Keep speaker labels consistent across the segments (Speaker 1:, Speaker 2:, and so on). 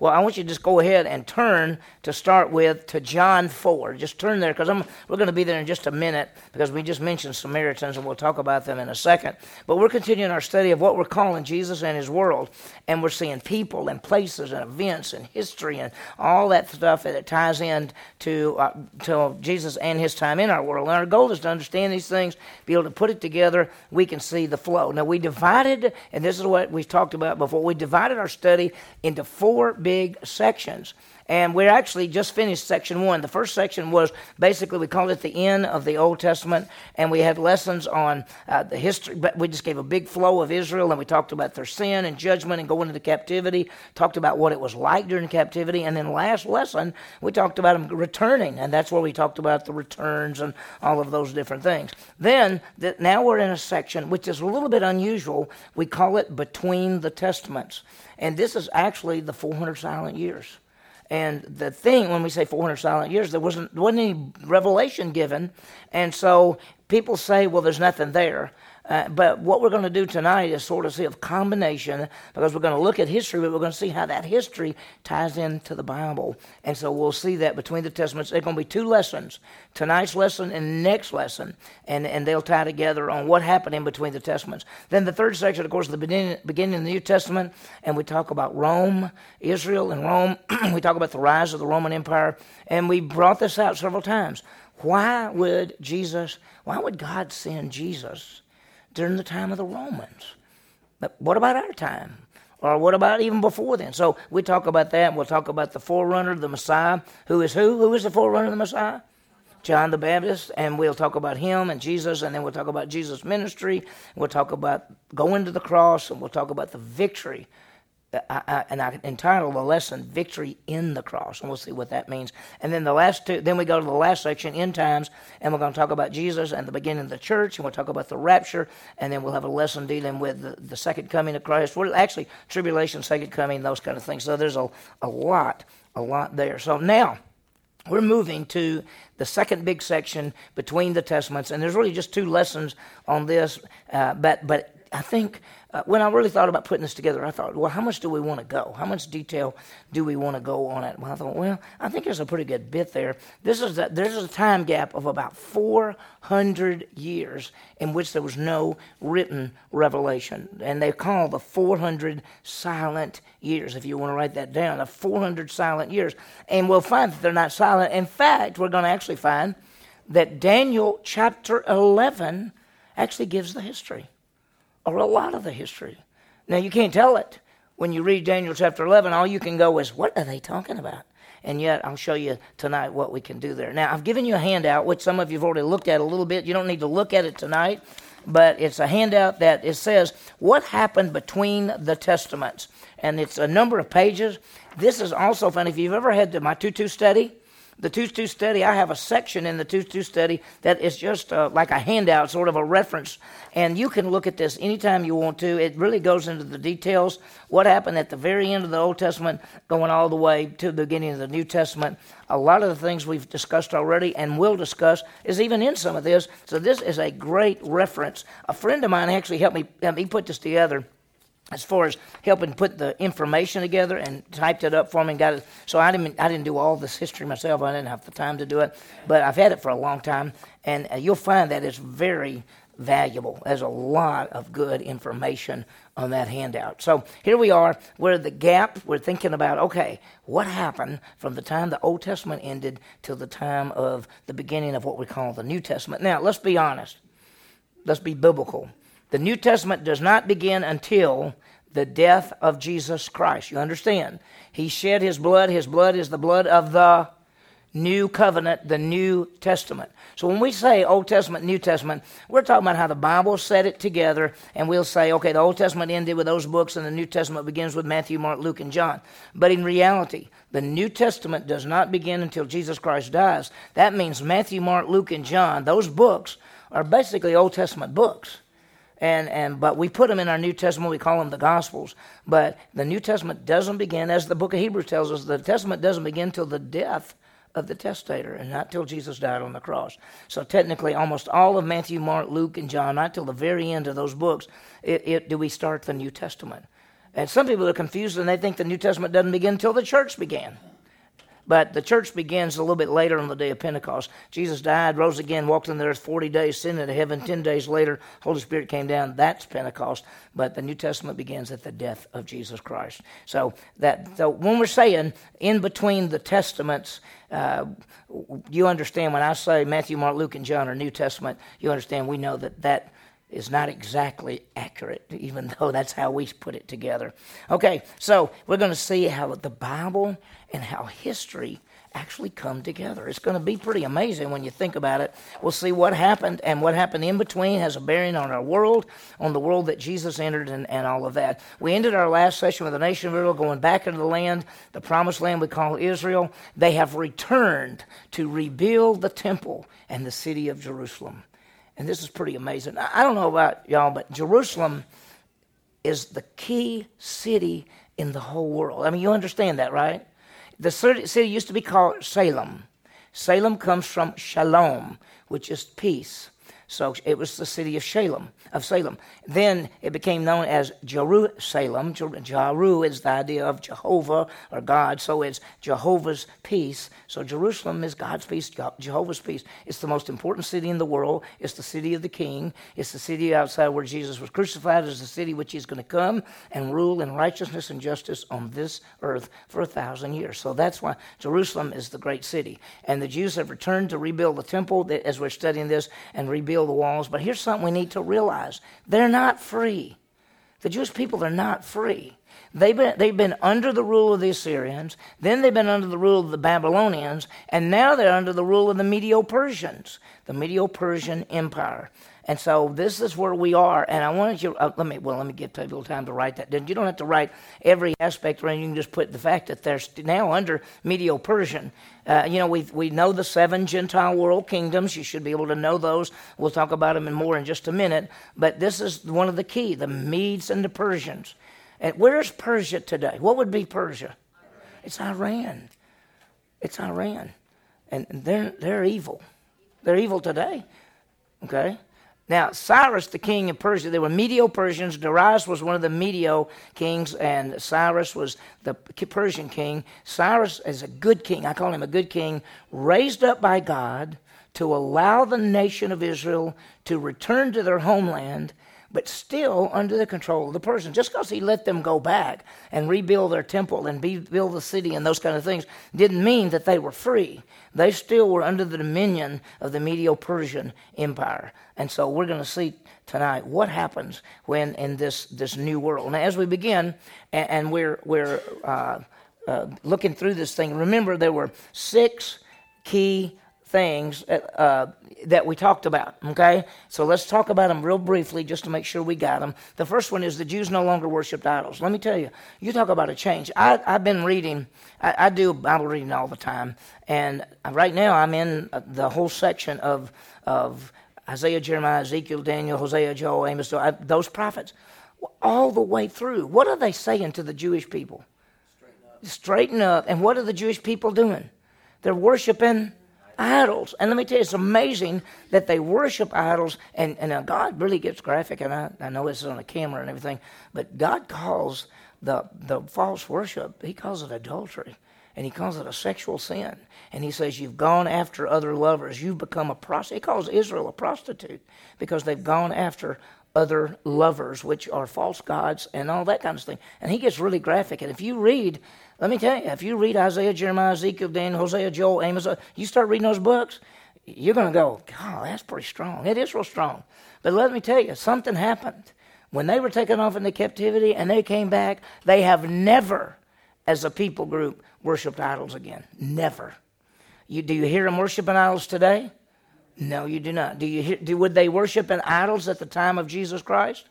Speaker 1: Well, I want you to just go ahead and turn to start with to John 4. Just turn there because we're going to be there in just a minute because we just mentioned Samaritans and we'll talk about them in a second. But we're continuing our study of what we're calling Jesus and his world. And we're seeing people and places and events and history and all that stuff that ties in to, uh, to Jesus and his time in our world. And our goal is to understand these things, be able to put it together. We can see the flow. Now, we divided, and this is what we've talked about before, we divided our study into four big sections. And we're actually just finished section one. The first section was basically, we called it the end of the Old Testament, and we had lessons on uh, the history, but we just gave a big flow of Israel, and we talked about their sin and judgment and going into captivity, talked about what it was like during captivity, and then last lesson, we talked about them returning, and that's where we talked about the returns and all of those different things. Then, the, now we're in a section which is a little bit unusual. We call it Between the Testaments. And this is actually the 400 silent years. And the thing, when we say 400 silent years, there wasn't, wasn't any revelation given. And so people say, well, there's nothing there. Uh, but what we're going to do tonight is sort of see a combination because we're going to look at history, but we're going to see how that history ties into the Bible. And so we'll see that between the Testaments. There's going to be two lessons tonight's lesson and next lesson, and, and they'll tie together on what happened in between the Testaments. Then the third section, of course, the beginning, beginning of the New Testament, and we talk about Rome, Israel, and Rome. we talk about the rise of the Roman Empire, and we brought this out several times. Why would Jesus, why would God send Jesus? During the time of the Romans. But what about our time? Or what about even before then? So we talk about that. We'll talk about the forerunner, the Messiah. Who is who? Who is the forerunner of the Messiah? John the Baptist. And we'll talk about him and Jesus. And then we'll talk about Jesus' ministry. We'll talk about going to the cross. And we'll talk about the victory and I entitled the lesson "Victory in the Cross," and we'll see what that means. And then the last two, then we go to the last section, end times, and we're going to talk about Jesus and the beginning of the church, and we'll talk about the rapture, and then we'll have a lesson dealing with the, the second coming of Christ. Well, actually, tribulation, second coming, those kind of things. So there's a, a lot, a lot there. So now we're moving to the second big section between the testaments, and there's really just two lessons on this, uh, but but I think uh, when I really thought about putting this together, I thought, well, how much do we want to go? How much detail do we want to go on it? Well, I thought, well, I think there's a pretty good bit there. This is a, there's a time gap of about 400 years in which there was no written revelation, and they call the 400 silent years. If you want to write that down, the 400 silent years, and we'll find that they're not silent. In fact, we're going to actually find that Daniel chapter 11 actually gives the history or a lot of the history. Now, you can't tell it. When you read Daniel chapter 11, all you can go is, what are they talking about? And yet, I'll show you tonight what we can do there. Now, I've given you a handout, which some of you have already looked at a little bit. You don't need to look at it tonight, but it's a handout that it says what happened between the testaments. And it's a number of pages. This is also fun. If you've ever had the, my 2 2 study, the 2 2 study, I have a section in the 2 2 study that is just uh, like a handout, sort of a reference. And you can look at this anytime you want to. It really goes into the details. What happened at the very end of the Old Testament, going all the way to the beginning of the New Testament. A lot of the things we've discussed already and will discuss is even in some of this. So this is a great reference. A friend of mine actually helped me, helped me put this together as far as helping put the information together and typed it up for me and got it. So I didn't I didn't do all this history myself. I didn't have the time to do it, but I've had it for a long time, and uh, you'll find that it's very valuable. There's a lot of good information on that handout. So here we are. We're the gap. We're thinking about okay, what happened from the time the Old Testament ended till the time of the beginning of what we call the New Testament. Now let's be honest. Let's be biblical the New Testament does not begin until the death of Jesus Christ. You understand? He shed his blood. His blood is the blood of the New Covenant, the New Testament. So when we say Old Testament, New Testament, we're talking about how the Bible set it together, and we'll say, okay, the Old Testament ended with those books, and the New Testament begins with Matthew, Mark, Luke, and John. But in reality, the New Testament does not begin until Jesus Christ dies. That means Matthew, Mark, Luke, and John, those books are basically Old Testament books and, and but we put them in our New Testament. We call them the Gospels. But the New Testament doesn't begin, as the Book of Hebrews tells us, the Testament doesn't begin till the death of the testator, and not till Jesus died on the cross. So technically, almost all of Matthew, Mark, Luke, and John, not till the very end of those books, it, it, do we start the New Testament. And some people are confused and they think the New Testament doesn't begin till the church began. But the church begins a little bit later on the day of Pentecost. Jesus died, rose again, walked in the earth 40 days, ascended to heaven. 10 days later, Holy Spirit came down. That's Pentecost. But the New Testament begins at the death of Jesus Christ. So that so when we're saying in between the testaments, uh, you understand when I say Matthew, Mark, Luke, and John are New Testament, you understand we know that that is not exactly accurate, even though that's how we put it together. Okay, so we're going to see how the Bible and how history actually come together. It's going to be pretty amazing when you think about it. We'll see what happened, and what happened in between has a bearing on our world, on the world that Jesus entered, and, and all of that. We ended our last session with the nation of Israel going back into the land, the promised land we call Israel. They have returned to rebuild the temple and the city of Jerusalem. And this is pretty amazing. I don't know about y'all, but Jerusalem is the key city in the whole world. I mean, you understand that, right? The city used to be called Salem. Salem comes from shalom, which is peace. So it was the city of Shalem, of Salem. Then it became known as Jerusalem. Jeru is the idea of Jehovah or God, so it's Jehovah's peace. So Jerusalem is God's peace, Jehovah's peace. It's the most important city in the world. It's the city of the King. It's the city outside where Jesus was crucified. It's the city which He's going to come and rule in righteousness and justice on this earth for a thousand years. So that's why Jerusalem is the great city. And the Jews have returned to rebuild the temple as we're studying this and rebuild the walls. But here's something we need to realize they're not free. The Jewish people are not free. They've been, they've been under the rule of the Assyrians, then they've been under the rule of the Babylonians, and now they're under the rule of the Medo Persians, the Medo Persian Empire. And so this is where we are. And I wanted you, uh, let me, well, let me give little time to write that. You don't have to write every aspect, or you can just put the fact that they're now under Medo Persian. Uh, you know, we, we know the seven Gentile world kingdoms. You should be able to know those. We'll talk about them in more in just a minute. But this is one of the key the Medes and the Persians. And where's Persia today? What would be Persia? It's Iran. It's Iran. And they're, they're evil. They're evil today. Okay? Now, Cyrus, the king of Persia, there were Medo Persians. Darius was one of the Medo kings, and Cyrus was the Persian king. Cyrus is a good king. I call him a good king, raised up by God to allow the nation of Israel to return to their homeland but still under the control of the Persians. Just because he let them go back and rebuild their temple and rebuild the city and those kind of things didn't mean that they were free. They still were under the dominion of the Medo Persian Empire. And so we're going to see tonight what happens when in this, this new world. Now, as we begin, and, and we're, we're uh, uh, looking through this thing, remember there were six key things uh, that we talked about. Okay, so let's talk about them real briefly, just to make sure we got them. The first one is the Jews no longer worshipped idols. Let me tell you, you talk about a change. I, have been reading. I, I, do Bible reading all the time, and right now I'm in uh, the whole section of of Isaiah, Jeremiah, Ezekiel, Daniel, Hosea, Joel, Amos, those prophets, all the way through. What are they saying to the Jewish people? Straighten up. Straighten up. And what are the Jewish people doing? They're worshiping idols. And let me tell you, it's amazing that they worship idols. And, and God really gets graphic, and I, I know this is on a camera and everything, but God calls the, the false worship, He calls it adultery. And he calls it a sexual sin. And he says, You've gone after other lovers. You've become a prostitute. He calls Israel a prostitute because they've gone after other lovers, which are false gods and all that kind of thing. And he gets really graphic. And if you read let me tell you, if you read Isaiah, Jeremiah, Ezekiel, Daniel, Hosea, Joel, Amos, uh, you start reading those books, you're going to go, God, that's pretty strong. It is real strong. But let me tell you, something happened. When they were taken off into captivity and they came back, they have never, as a people group, worshiped idols again. Never. You, do you hear them worshiping idols today? No, you do not. Do you hear, do, would they worship in idols at the time of Jesus Christ?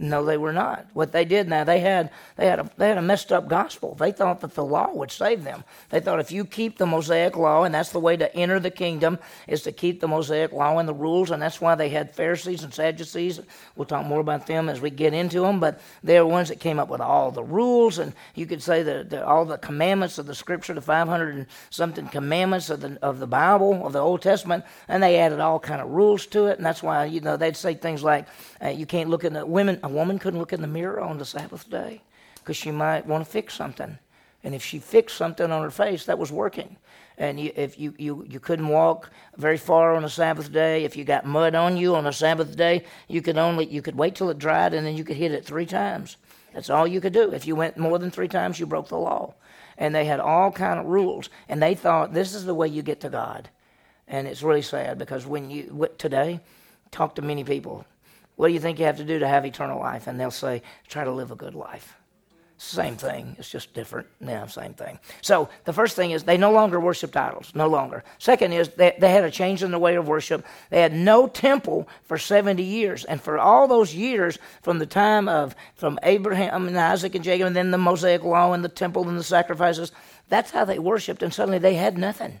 Speaker 1: No, they were not. What they did now, they had they had a they had a messed up gospel. They thought that the law would save them. They thought if you keep the Mosaic law, and that's the way to enter the kingdom, is to keep the Mosaic law and the rules, and that's why they had Pharisees and Sadducees. We'll talk more about them as we get into them, but they're ones that came up with all the rules, and you could say that, all the commandments of the Scripture, the 500 and something commandments of the of the Bible of the Old Testament, and they added all kind of rules to it, and that's why you know they'd say things like uh, you can't look at women a woman couldn't look in the mirror on the Sabbath day. because she might want to fix something. And if she fixed something on her face, that was working. And you, if you, you, you couldn't walk very far on a Sabbath day, if you got mud on you on a Sabbath day, you could only you could wait till it dried and then you could hit it three times. That's all you could do. If you went more than three times, you broke the law. And they had all kind of rules, and they thought this is the way you get to God. And it's really sad because when you today talk to many people, what do you think you have to do to have eternal life? And they'll say, try to live a good life. Same thing. It's just different. Yeah, same thing. So the first thing is they no longer worshiped idols. No longer. Second is they, they had a change in the way of worship. They had no temple for 70 years. And for all those years, from the time of from Abraham and Isaac and Jacob, and then the Mosaic law and the temple and the sacrifices, that's how they worshiped. And suddenly they had nothing.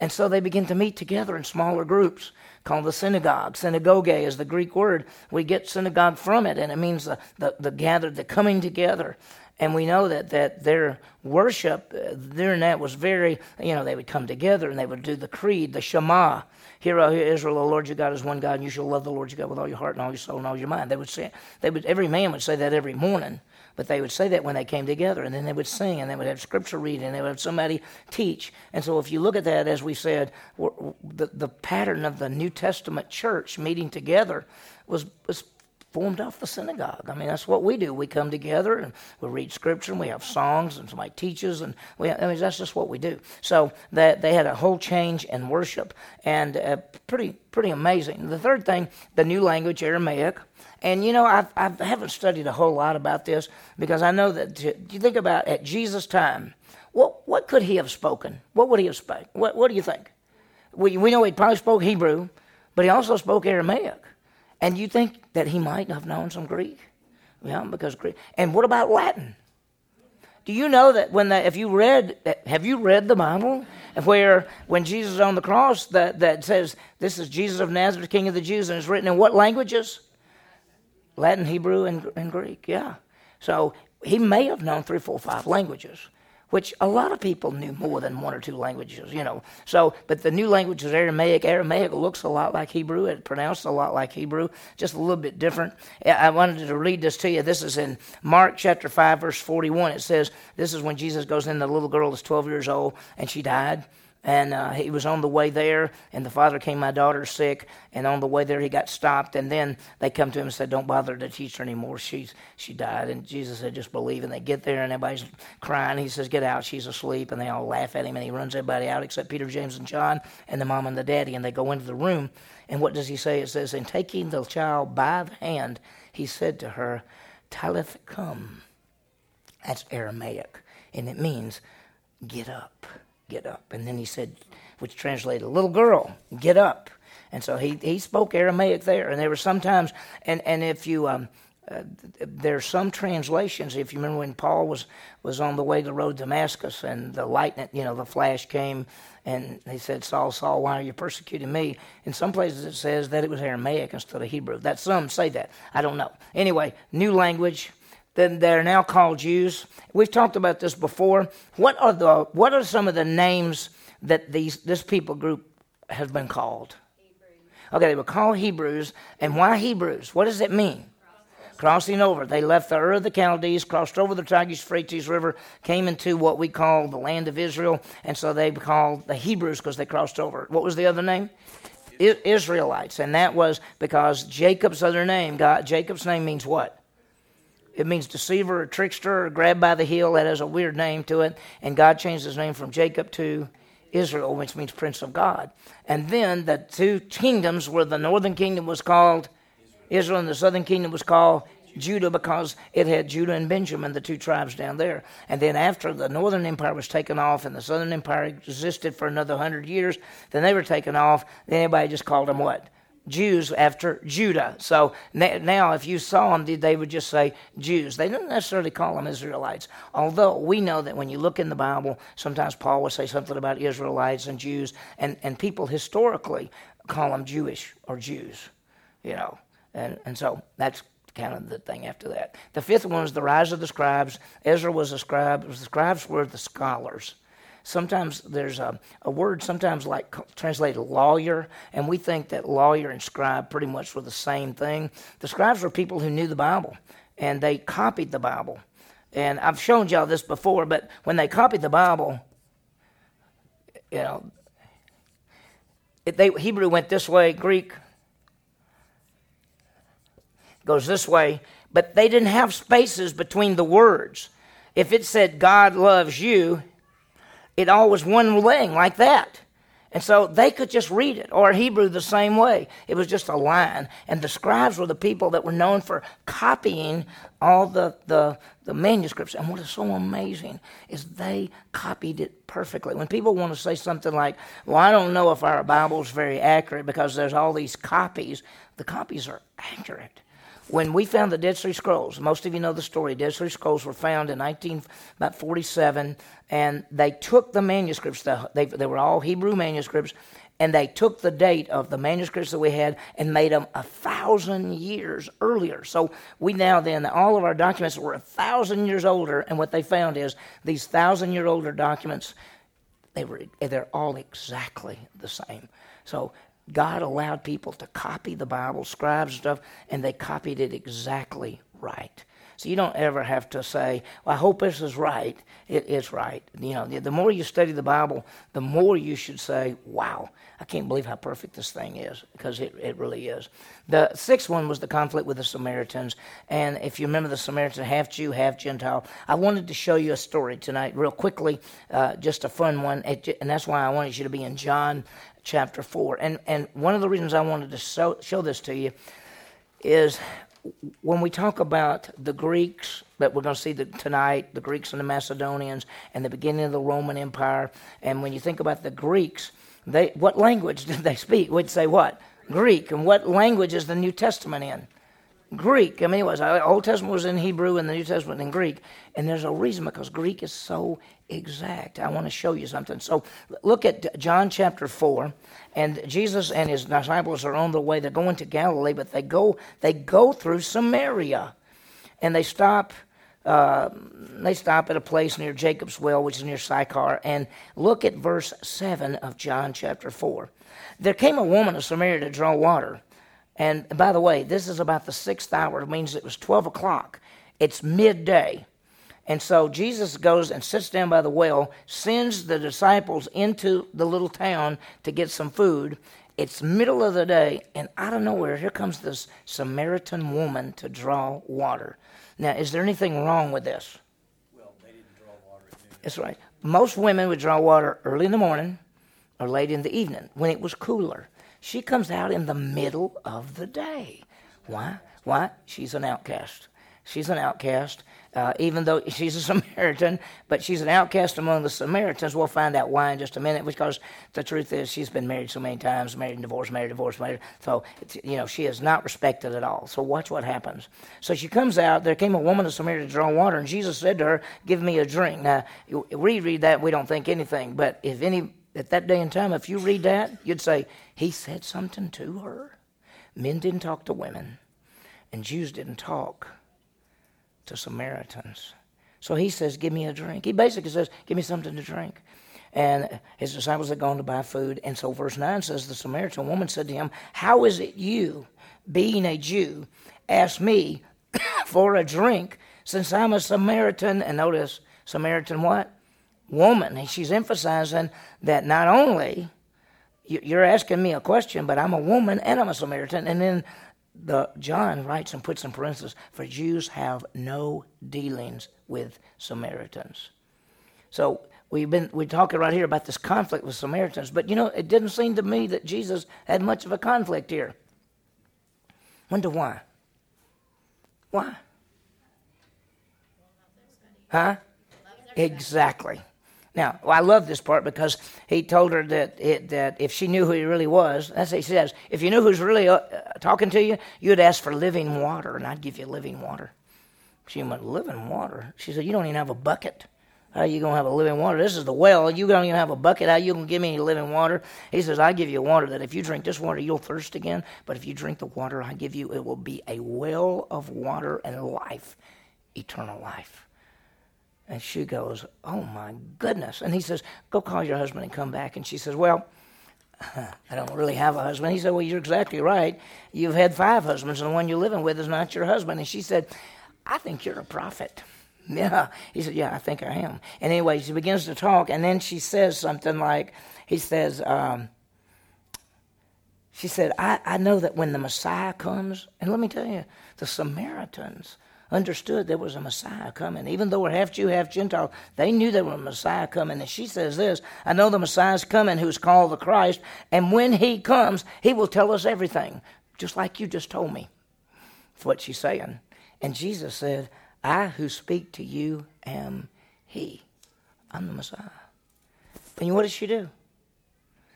Speaker 1: And so they begin to meet together in smaller groups called the synagogue. Synagogue is the Greek word. We get synagogue from it, and it means the, the, the gathered, the coming together. And we know that, that their worship uh, during that was very, you know, they would come together and they would do the creed, the Shema. Hear, O Israel, the Lord your God is one God, and you shall love the Lord your God with all your heart and all your soul and all your mind. They would say, they would, every man would say that every morning. But they would say that when they came together, and then they would sing, and they would have scripture reading, and they would have somebody teach. And so, if you look at that, as we said, the, the pattern of the New Testament church meeting together was, was formed off the synagogue. I mean, that's what we do. We come together and we read scripture and we have songs and somebody teaches and we, I mean, that's just what we do. So that they had a whole change in worship and uh, pretty, pretty amazing. The third thing, the new language, Aramaic. And you know, I've, I haven't studied a whole lot about this because I know that to, you think about at Jesus' time, what what could he have spoken? What would he have spoken? What what do you think? We we know he probably spoke Hebrew, but he also spoke Aramaic. And you think that he might have known some Greek? Yeah, because Greek. And what about Latin? Do you know that when the, if you read have you read the Bible where when Jesus on the cross that that says this is Jesus of Nazareth, King of the Jews, and it's written in what languages? Latin, Hebrew, and, and Greek, yeah. So he may have known three, four, five languages, which a lot of people knew more than one or two languages, you know. So, but the new language is Aramaic. Aramaic looks a lot like Hebrew. It pronounced a lot like Hebrew, just a little bit different. I wanted to read this to you. This is in Mark chapter 5, verse 41. It says, This is when Jesus goes in, the little girl is 12 years old, and she died and uh, he was on the way there and the father came my daughter's sick. And on the way there he got stopped and then they come to him and said don't bother to teach her anymore. She's she died. And jesus said just believe. And they get there and everybody's crying. He says get out. She's asleep and they all laugh at him and he runs everybody out except peter james and john and the mom and the daddy and they go into the room. And what does he say? It says and taking the child by the hand he said to her talitha kum that's aramaic and it means get up get up. And then he said, which translated, little girl, get up. And so he, he spoke Aramaic there. And there were sometimes, and, and if you, um, uh, there are some translations. If you remember when Paul was, was on the way to the road to Damascus and the lightning, you know, the flash came and he said, Saul, Saul, why are you persecuting me? In some places it says that it was Aramaic instead of Hebrew. That some say that. I don't know. Anyway, new language then they're now called Jews. We've talked about this before. What are the what are some of the names that these this people group has been called? Okay, they were called Hebrews. And why Hebrews? What does it mean? Crossing over. They left the Ur of the Chaldees, crossed over the Tigris Euphrates River, came into what we call the land of Israel, and so they called the Hebrews because they crossed over. What was the other name? Israelites, and that was because Jacob's other name, God, Jacob's name means what? It means deceiver or trickster or grabbed by the heel. That has a weird name to it. And God changed his name from Jacob to Israel, which means Prince of God. And then the two kingdoms, where the northern kingdom was called Israel and the southern kingdom was called Judah because it had Judah and Benjamin, the two tribes down there. And then after the northern empire was taken off and the southern empire existed for another hundred years, then they were taken off. Then everybody just called them what? Jews after Judah. So now, if you saw them, they would just say Jews. They didn't necessarily call them Israelites. Although we know that when you look in the Bible, sometimes Paul would say something about Israelites and Jews, and, and people historically call them Jewish or Jews, you know. And, and so that's kind of the thing after that. The fifth one is the rise of the scribes. Ezra was a scribe. The scribes were the scholars. Sometimes there's a, a word, sometimes like translated lawyer, and we think that lawyer and scribe pretty much were the same thing. The scribes were people who knew the Bible, and they copied the Bible. And I've shown y'all this before, but when they copied the Bible, you know, it, they, Hebrew went this way, Greek goes this way, but they didn't have spaces between the words. If it said God loves you, it all was one thing like that. And so they could just read it, or Hebrew the same way. It was just a line. And the scribes were the people that were known for copying all the, the, the manuscripts. And what is so amazing is they copied it perfectly. When people want to say something like, Well, I don't know if our Bible is very accurate because there's all these copies, the copies are accurate when we found the Dead Sea Scrolls, most of you know the story. Dead Sea Scrolls were found in 19 about 47, and they took the manuscripts. They, they were all Hebrew manuscripts, and they took the date of the manuscripts that we had and made them a thousand years earlier. So we now then all of our documents were a thousand years older, and what they found is these thousand year older documents. They were they're all exactly the same. So God allowed people to copy the Bible, scribes and stuff, and they copied it exactly right. So you don't ever have to say, well, I hope this is right. It is right. You know, the more you study the Bible, the more you should say, wow, I can't believe how perfect this thing is, because it, it really is. The sixth one was the conflict with the Samaritans. And if you remember the Samaritan, half Jew, half Gentile, I wanted to show you a story tonight, real quickly, uh, just a fun one. And that's why I wanted you to be in John chapter 4. And, and one of the reasons I wanted to show, show this to you is when we talk about the Greeks that we're going to see the, tonight, the Greeks and the Macedonians, and the beginning of the Roman Empire, and when you think about the Greeks, they what language did they speak? We'd say what? Greek. And what language is the New Testament in? Greek. I mean, it was Old Testament was in Hebrew and the New Testament in Greek, and there's a reason because Greek is so exact. I want to show you something. So look at John chapter four, and Jesus and his disciples are on the way. They're going to Galilee, but they go they go through Samaria, and they stop. Uh, they stop at a place near Jacob's well, which is near Sychar, and look at verse 7 of John chapter 4. There came a woman of Samaria to draw water. And by the way, this is about the sixth hour. It means it was 12 o'clock. It's midday. And so Jesus goes and sits down by the well, sends the disciples into the little town to get some food. It's middle of the day, and out of nowhere, here comes this Samaritan woman to draw water. Now, is there anything wrong with this?
Speaker 2: Well, they didn't draw water.
Speaker 1: That's right. Most women would draw water early in the morning or late in the evening when it was cooler. She comes out in the middle of the day. Why? Why? She's an outcast. She's an outcast, uh, even though she's a Samaritan, but she's an outcast among the Samaritans. We'll find out why in just a minute, because the truth is she's been married so many times, married and divorced, married, divorced, married. So, you know, she is not respected at all. So watch what happens. So she comes out. There came a woman of Samaria to draw water, and Jesus said to her, "Give me a drink." Now, we read that, we don't think anything, but if any at that day and time, if you read that, you'd say, He said something to her. Men didn't talk to women, and Jews didn't talk to Samaritans. So he says, Give me a drink. He basically says, Give me something to drink. And his disciples had gone to buy food. And so verse 9 says, The Samaritan woman said to him, How is it you, being a Jew, ask me for a drink since I'm a Samaritan? And notice, Samaritan what? woman. And she's emphasizing that not only you're asking me a question, but I'm a woman and I'm a Samaritan. And then the John writes and puts in parentheses, for Jews have no dealings with Samaritans. So we've been we're talking right here about this conflict with Samaritans, but you know, it didn't seem to me that Jesus had much of a conflict here. Wonder why? Why? Huh? Exactly. Now, well, I love this part because he told her that it, that if she knew who he really was, that's what he says. If you knew who's really uh, talking to you, you'd ask for living water, and I'd give you living water. She went, living water? She said, you don't even have a bucket. How are you going to have a living water? This is the well. You don't even have a bucket. How are you going to give me any living water? He says, I give you water that if you drink this water, you'll thirst again. But if you drink the water I give you, it will be a well of water and life, eternal life. And she goes, Oh my goodness. And he says, Go call your husband and come back. And she says, Well, I don't really have a husband. He said, Well, you're exactly right. You've had five husbands, and the one you're living with is not your husband. And she said, I think you're a prophet. Yeah. He said, Yeah, I think I am. And anyway, she begins to talk, and then she says something like, He says, um, She said, I, I know that when the Messiah comes, and let me tell you, the Samaritans understood there was a Messiah coming. Even though we're half Jew, half Gentile, they knew there was a Messiah coming. And she says this I know the Messiah's coming who's called the Christ, and when he comes, he will tell us everything, just like you just told me. That's what she's saying. And Jesus said, I who speak to you am he. I'm the Messiah. And what does she do?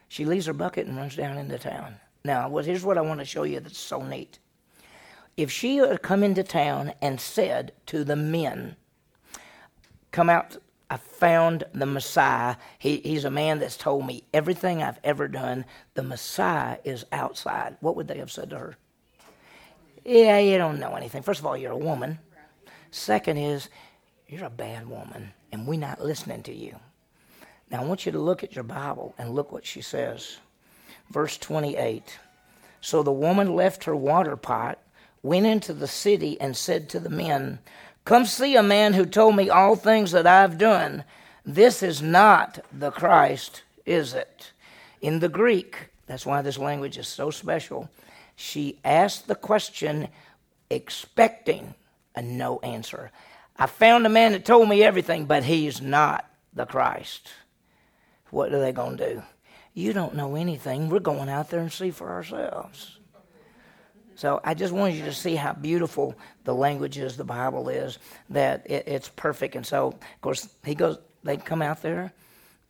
Speaker 1: She leaves her bucket and runs down into town. Now, here's what I want to show you that's so neat. If she had come into town and said to the men, Come out, I found the Messiah. He, he's a man that's told me everything I've ever done. The Messiah is outside. What would they have said to her? Yeah, you don't know anything. First of all, you're a woman. Second is, you're a bad woman, and we're not listening to you. Now, I want you to look at your Bible and look what she says. Verse 28. So the woman left her water pot went into the city and said to the men, Come see a man who told me all things that I've done. This is not the Christ, is it? In the Greek, that's why this language is so special, she asked the question expecting a no answer. I found a man that told me everything, but he's not the Christ. What are they going to do? You don't know anything. We're going out there and see for ourselves. So I just wanted you to see how beautiful the language is, the Bible is, that it, it's perfect. And so, of course, he goes, they come out there,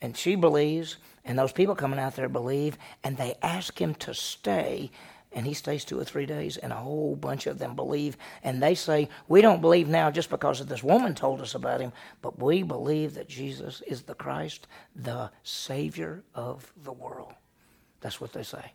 Speaker 1: and she believes, and those people coming out there believe, and they ask him to stay. And he stays two or three days, and a whole bunch of them believe. And they say, We don't believe now just because of this woman told us about him, but we believe that Jesus is the Christ, the Savior of the world. That's what they say.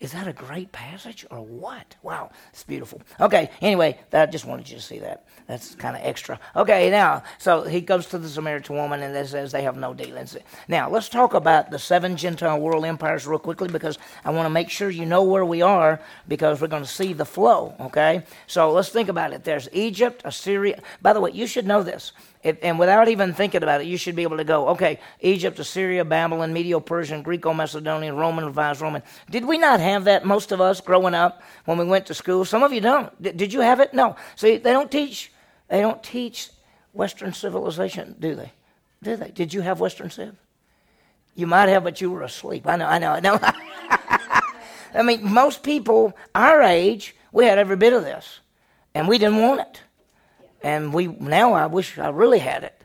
Speaker 1: Is that a great passage or what? Wow, it's beautiful. Okay, anyway, I just wanted you to see that. That's kind of extra. Okay, now, so he goes to the Samaritan woman and says they have no dealings. Now, let's talk about the seven Gentile world empires real quickly because I want to make sure you know where we are because we're going to see the flow, okay? So let's think about it. There's Egypt, Assyria. By the way, you should know this. And without even thinking about it, you should be able to go, okay, Egypt, Assyria, Babylon, Medo Persian, Greco Macedonian, Roman, Revised Roman. Did we not have that, most of us, growing up when we went to school? Some of you don't. D- did you have it? No. See, they don't teach, they don't teach Western civilization, do they? Do they? Did you have Western civ? You might have, but you were asleep. I know, I know, I know. I mean, most people our age, we had every bit of this, and we didn't want it. And we now I wish I really had it.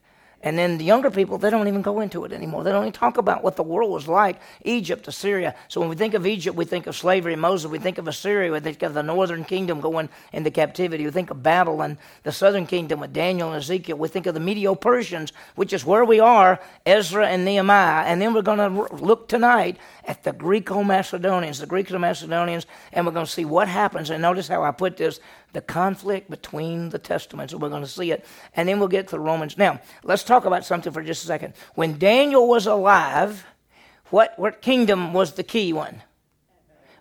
Speaker 1: And then the younger people, they don't even go into it anymore. They don't even talk about what the world was like Egypt, Assyria. So when we think of Egypt, we think of slavery, Moses. We think of Assyria, we think of the northern kingdom going into captivity. We think of Babylon, the southern kingdom with Daniel and Ezekiel. We think of the Medo Persians, which is where we are, Ezra and Nehemiah. And then we're going to look tonight at the Greco Macedonians, the Greeks and Macedonians, and we're going to see what happens. And notice how I put this the conflict between the testaments. We're going to see it. And then we'll get to Romans. Now, let's talk about something for just a second. When Daniel was alive, what, what kingdom was the key one?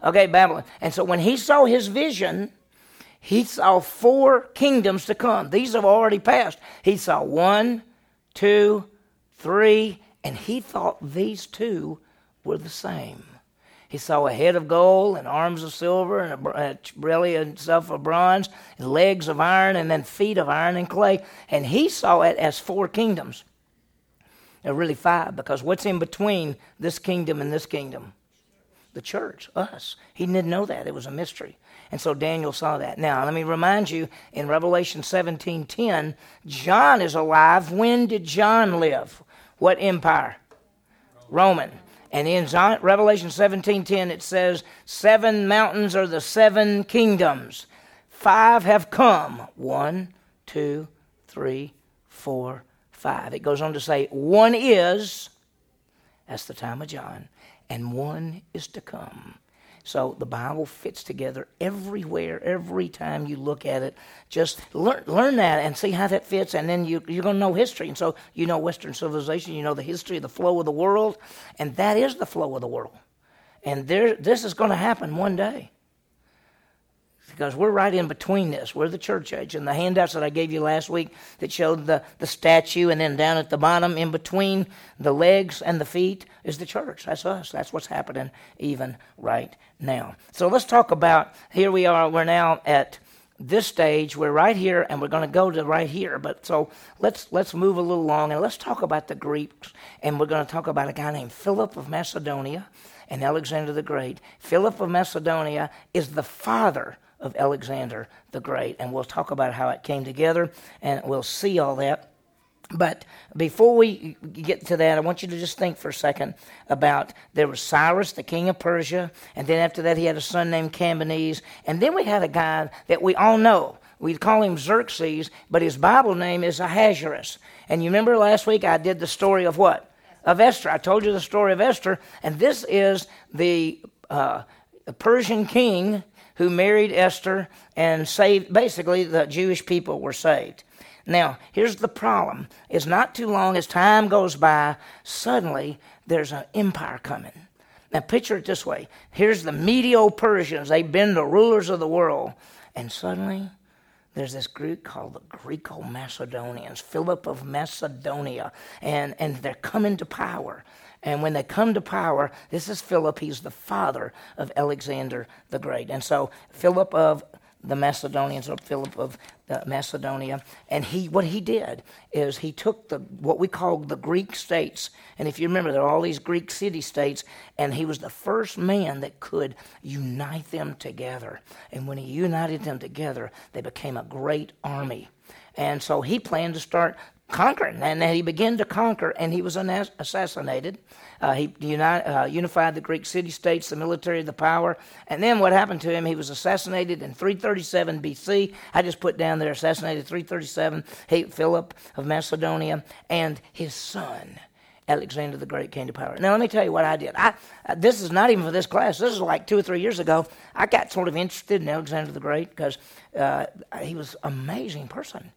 Speaker 1: Okay, Babylon. And so when he saw his vision, he saw four kingdoms to come. These have already passed. He saw one, two, three, and he thought these two were the same. He saw a head of gold and arms of silver and a belly and stuff of bronze, and legs of iron, and then feet of iron and clay. And he saw it as four kingdoms. They're really five because what's in between this kingdom and this kingdom? The church, us. He didn't know that. It was a mystery. And so Daniel saw that. Now, let me remind you in Revelation 17:10, John is alive. When did John live? What empire? Roman. And in Revelation 17:10 it says, "Seven mountains are the seven kingdoms. Five have come. One, two, three, four, five. It goes on to say, one is, that's the time of John, and one is to come. So the Bible fits together everywhere, every time you look at it. Just learn, learn that and see how that fits, and then you, you're going to know history. And so you know Western civilization, you know the history, of the flow of the world, and that is the flow of the world. And there, this is going to happen one day. Because we're right in between this. We're the church age. And the handouts that I gave you last week that showed the, the statue, and then down at the bottom, in between the legs and the feet, is the church. That's us. That's what's happening even right now. So let's talk about here we are. We're now at this stage we're right here and we're going to go to right here but so let's let's move a little along and let's talk about the greeks and we're going to talk about a guy named philip of macedonia and alexander the great philip of macedonia is the father of alexander the great and we'll talk about how it came together and we'll see all that but before we get to that, I want you to just think for a second about there was Cyrus, the king of Persia, and then after that he had a son named Cambyses, and then we had a guy that we all know. We call him Xerxes, but his Bible name is Ahasuerus. And you remember last week I did the story of what? Of Esther. I told you the story of Esther, and this is the, uh, the Persian king who married Esther and saved. Basically, the Jewish people were saved. Now, here's the problem. It's not too long as time goes by, suddenly there's an empire coming. Now, picture it this way. Here's the Medo Persians. They've been the rulers of the world. And suddenly, there's this group called the Greco Macedonians, Philip of Macedonia. And, and they're coming to power. And when they come to power, this is Philip. He's the father of Alexander the Great. And so, Philip of the Macedonians or Philip of Macedonia, and he what he did is he took the what we call the Greek states, and if you remember, there are all these Greek city states, and he was the first man that could unite them together. And when he united them together, they became a great army. And so he planned to start conquering, and he began to conquer, and he was assassinated. Uh, he uh, unified the Greek city states, the military, the power. And then what happened to him? He was assassinated in 337 BC. I just put down there assassinated 337. He, Philip of Macedonia, and his son. Alexander the Great came to power. Now, let me tell you what I did. I, uh, this is not even for this class. This is like two or three years ago. I got sort of interested in Alexander the Great because uh, he was an amazing person.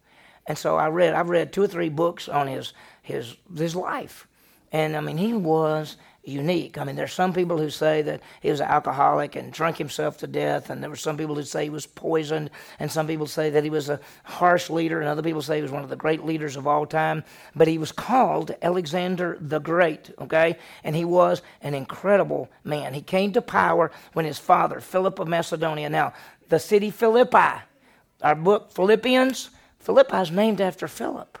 Speaker 1: And so I read, I've read two or three books on his, his, his life. And I mean, he was unique. I mean, there's some people who say that he was an alcoholic and drank himself to death, and there were some people who say he was poisoned, and some people say that he was a harsh leader, and other people say he was one of the great leaders of all time. But he was called Alexander the Great, okay? And he was an incredible man. He came to power when his father, Philip of Macedonia, now, the city Philippi, our book Philippians, Philippi is named after Philip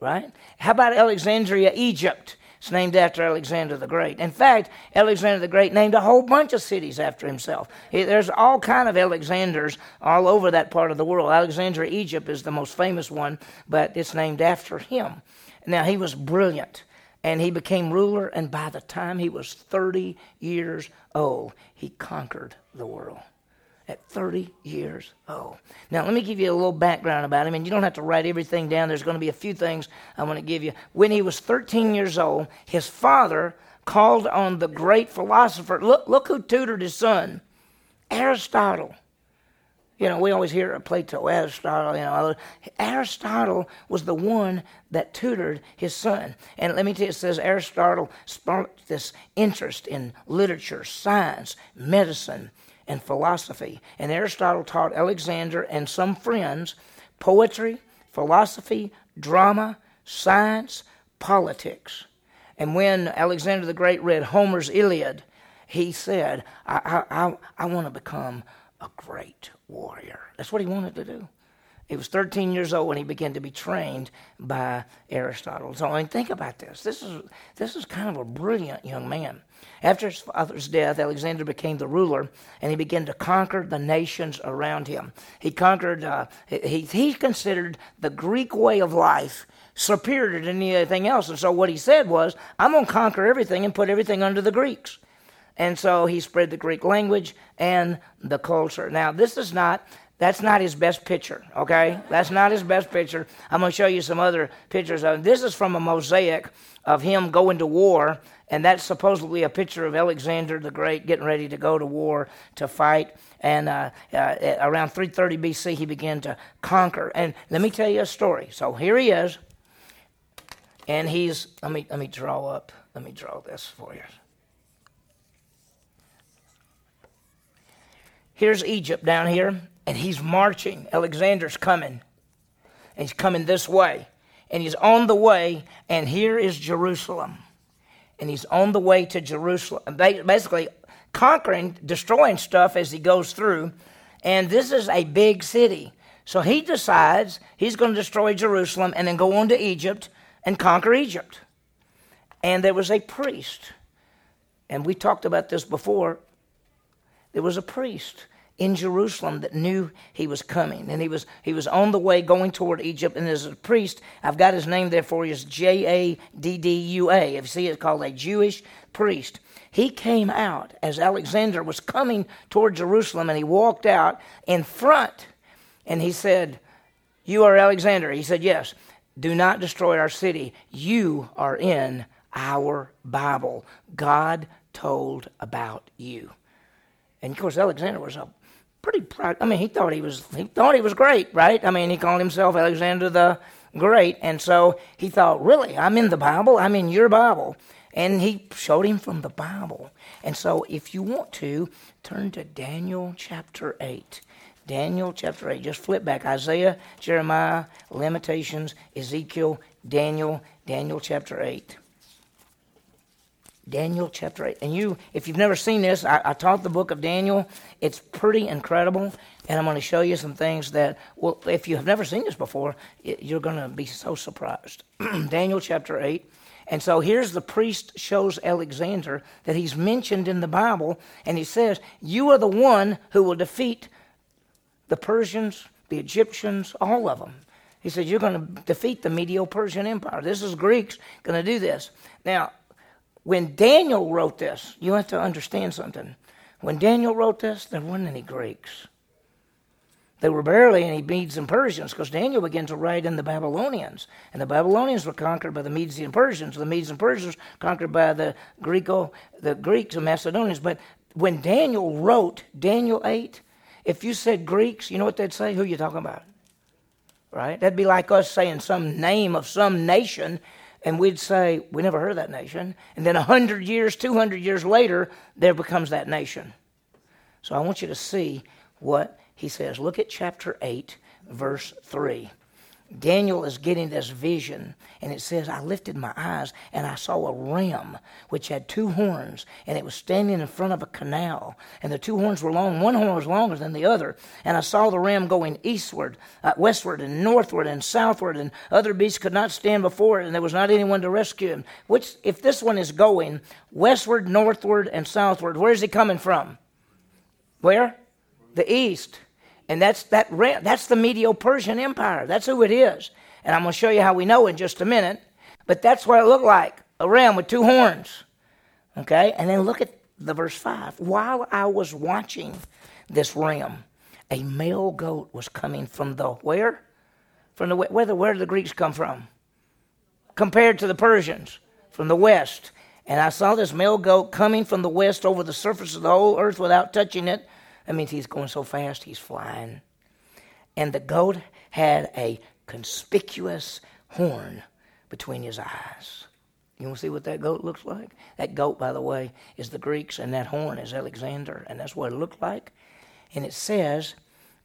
Speaker 1: right? How about Alexandria, Egypt? It's named after Alexander the Great. In fact, Alexander the Great named a whole bunch of cities after himself. There's all kind of Alexanders all over that part of the world. Alexandria, Egypt is the most famous one, but it's named after him. Now, he was brilliant, and he became ruler, and by the time he was 30 years old, he conquered the world at 30 years old. Now, let me give you a little background about him, and you don't have to write everything down. There's going to be a few things I want to give you. When he was 13 years old, his father called on the great philosopher. Look, look who tutored his son Aristotle. You know, we always hear Plato, Aristotle, you know. Aristotle was the one that tutored his son. And let me tell you, it says Aristotle sparked this interest in literature, science, medicine, and philosophy. And Aristotle taught Alexander and some friends poetry, philosophy, drama, science, politics. And when Alexander the Great read Homer's Iliad, he said, I, I, I, want to become a great warrior. That's what he wanted to do. He was 13 years old when he began to be trained by Aristotle. So I mean, think about this. This is this is kind of a brilliant young man. After his father's death, Alexander became the ruler, and he began to conquer the nations around him. He conquered. Uh, he he considered the Greek way of life superior to anything else, and so what he said was, "I'm going to conquer everything and put everything under the Greeks." And so he spread the Greek language and the culture. Now, this is not that's not his best picture, okay? That's not his best picture. I'm going to show you some other pictures of This is from a mosaic of him going to war, and that's supposedly a picture of Alexander the Great getting ready to go to war to fight. And uh, uh, around 330 BC, he began to conquer. And let me tell you a story. So here he is, and he's, let me, let me draw up, let me draw this for you. here's Egypt down here, and he's marching. Alexander's coming. And he's coming this way. And he's on the way, and here is Jerusalem. And he's on the way to Jerusalem. Basically, conquering, destroying stuff as he goes through. And this is a big city. So he decides he's going to destroy Jerusalem and then go on to Egypt and conquer Egypt. And there was a priest, and we talked about this before. There was a priest in Jerusalem that knew he was coming. And he was, he was on the way going toward Egypt. And as a priest, I've got his name there for you. It's J A D D U A. If you see, it's called a Jewish priest. He came out as Alexander was coming toward Jerusalem and he walked out in front and he said, You are Alexander. He said, Yes. Do not destroy our city. You are in our Bible. God told about you. And of course, Alexander was a pretty proud. I mean, he thought he was he thought he was great, right? I mean, he called himself Alexander the Great, and so he thought, really, I'm in the Bible. I'm in your Bible. And he showed him from the Bible. And so, if you want to, turn to Daniel chapter 8. Daniel chapter 8. Just flip back. Isaiah, Jeremiah, Lamentations, Ezekiel, Daniel, Daniel chapter 8. Daniel chapter 8. And you, if you've never seen this, I, I, taught the book of Daniel. It's pretty incredible. And I'm going to show you some things that, well, if you have never seen this before, it, you're going to be so surprised. Daniel chapter 8. And so here's the priest shows Alexander that he's mentioned in the Bible. And he says, You are the one who will defeat the Persians, the Egyptians, all of them. He said, You're going to defeat the Medo Persian Empire. This is Greeks going to do this. Now, when Daniel wrote this, you have to understand something. When Daniel wrote this, there weren't any Greeks. There were barely any Medes and Persians because Daniel began to write in the Babylonians. And the Babylonians were conquered by the Medes and Persians. The Medes and Persians conquered by the Greco, the Greeks and Macedonians. But when Daniel wrote Daniel 8, if you said Greeks, you know what they'd say? Who are you talking about? Right? That'd be like us saying some name of some nation, and we'd say, we never heard of that nation. And then 100 years, 200 years later, there becomes that nation. So I want you to see what he says. Look at chapter 8, verse 3. Daniel is getting this vision, and it says, I lifted my eyes and I saw a ram which had two horns, and it was standing in front of a canal. And the two horns were long, one horn was longer than the other. And I saw the ram going eastward, uh, westward, and northward, and southward, and other beasts could not stand before it, and there was not anyone to rescue him. Which, if this one is going westward, northward, and southward, where is he coming from? Where? The east. And that's that that's the Medo-Persian Empire. That's who it is. And I'm going to show you how we know in just a minute. But that's what it looked like. A ram with two horns. Okay? And then look at the verse 5. While I was watching this ram, a male goat was coming from the where? From the where, The, where did the Greeks come from? Compared to the Persians, from the west. And I saw this male goat coming from the west over the surface of the whole earth without touching it that means he's going so fast, he's flying. And the goat had a conspicuous horn between his eyes. You want to see what that goat looks like? That goat, by the way, is the Greeks, and that horn is Alexander, and that's what it looked like. And it says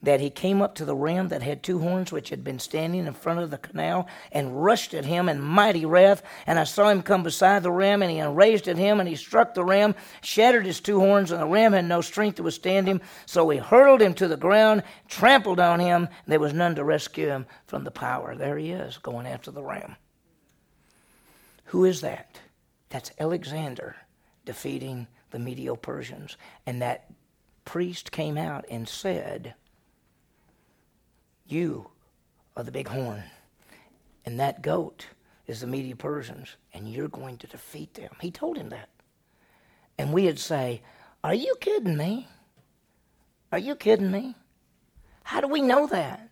Speaker 1: that he came up to the ram that had two horns, which had been standing in front of the canal, and rushed at him in mighty wrath. And I saw him come beside the ram, and he raised at him, and he struck the ram, shattered his two horns, and the ram had no strength to withstand him. So he hurled him to the ground, trampled on him. There was none to rescue him from the power. There he is, going after the ram. Who is that? That's Alexander defeating the Medo Persians. And that priest came out and said, you are the big horn. And that goat is the Media Persians, and you're going to defeat them. He told him that. And we'd say, Are you kidding me? Are you kidding me? How do we know that?